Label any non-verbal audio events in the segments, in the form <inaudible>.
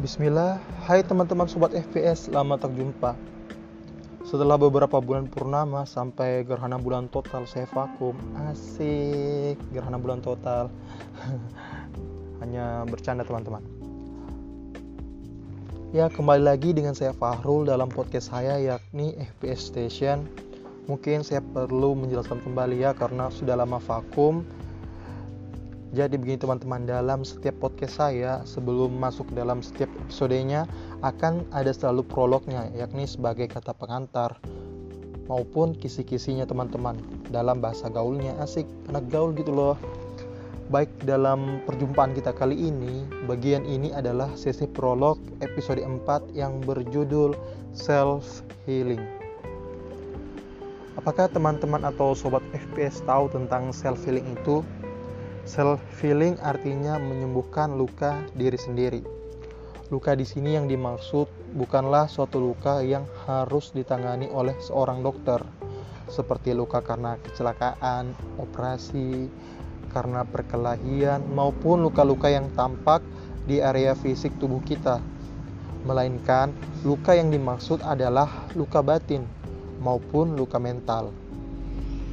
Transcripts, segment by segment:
Bismillah, hai teman-teman sobat FPS, selamat terjumpa. Setelah beberapa bulan purnama sampai gerhana bulan total saya vakum, asik gerhana bulan total. <laughs> Hanya bercanda teman-teman. Ya kembali lagi dengan saya Fahrul dalam podcast saya yakni FPS Station. Mungkin saya perlu menjelaskan kembali ya karena sudah lama vakum jadi begini teman-teman, dalam setiap podcast saya sebelum masuk dalam setiap episodenya akan ada selalu prolognya yakni sebagai kata pengantar maupun kisi-kisinya teman-teman dalam bahasa gaulnya asik anak gaul gitu loh. Baik dalam perjumpaan kita kali ini, bagian ini adalah sesi prolog episode 4 yang berjudul Self Healing. Apakah teman-teman atau sobat FPS tahu tentang self healing itu? Self healing artinya menyembuhkan luka diri sendiri. Luka di sini yang dimaksud bukanlah suatu luka yang harus ditangani oleh seorang dokter, seperti luka karena kecelakaan, operasi, karena perkelahian, maupun luka-luka yang tampak di area fisik tubuh kita. Melainkan, luka yang dimaksud adalah luka batin maupun luka mental.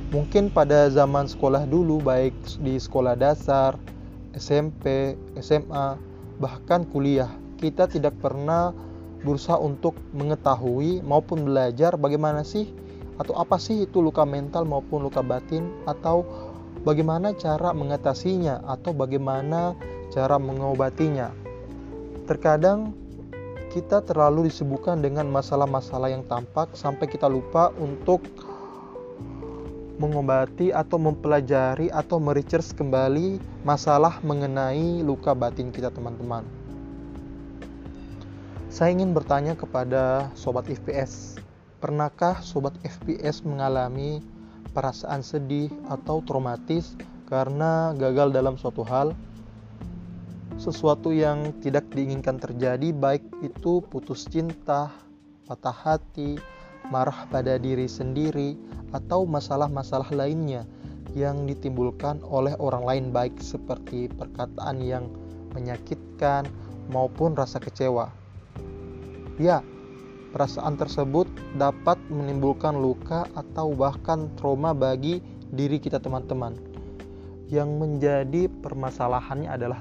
Mungkin pada zaman sekolah dulu, baik di sekolah dasar, SMP, SMA, bahkan kuliah, kita tidak pernah berusaha untuk mengetahui maupun belajar bagaimana sih atau apa sih itu luka mental maupun luka batin atau bagaimana cara mengatasinya atau bagaimana cara mengobatinya. Terkadang kita terlalu disibukkan dengan masalah-masalah yang tampak sampai kita lupa untuk mengobati atau mempelajari atau meresearch kembali masalah mengenai luka batin kita teman-teman. Saya ingin bertanya kepada sobat FPS, pernahkah sobat FPS mengalami perasaan sedih atau traumatis karena gagal dalam suatu hal? Sesuatu yang tidak diinginkan terjadi baik itu putus cinta, patah hati, marah pada diri sendiri, atau masalah-masalah lainnya yang ditimbulkan oleh orang lain, baik seperti perkataan yang menyakitkan maupun rasa kecewa. Ya, perasaan tersebut dapat menimbulkan luka atau bahkan trauma bagi diri kita, teman-teman. Yang menjadi permasalahannya adalah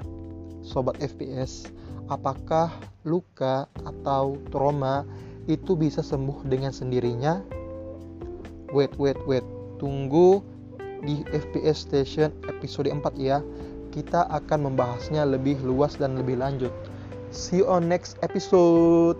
sobat FPS, apakah luka atau trauma itu bisa sembuh dengan sendirinya? Wait, wait, wait. Tunggu di FPS Station episode 4 ya. Kita akan membahasnya lebih luas dan lebih lanjut. See you on next episode.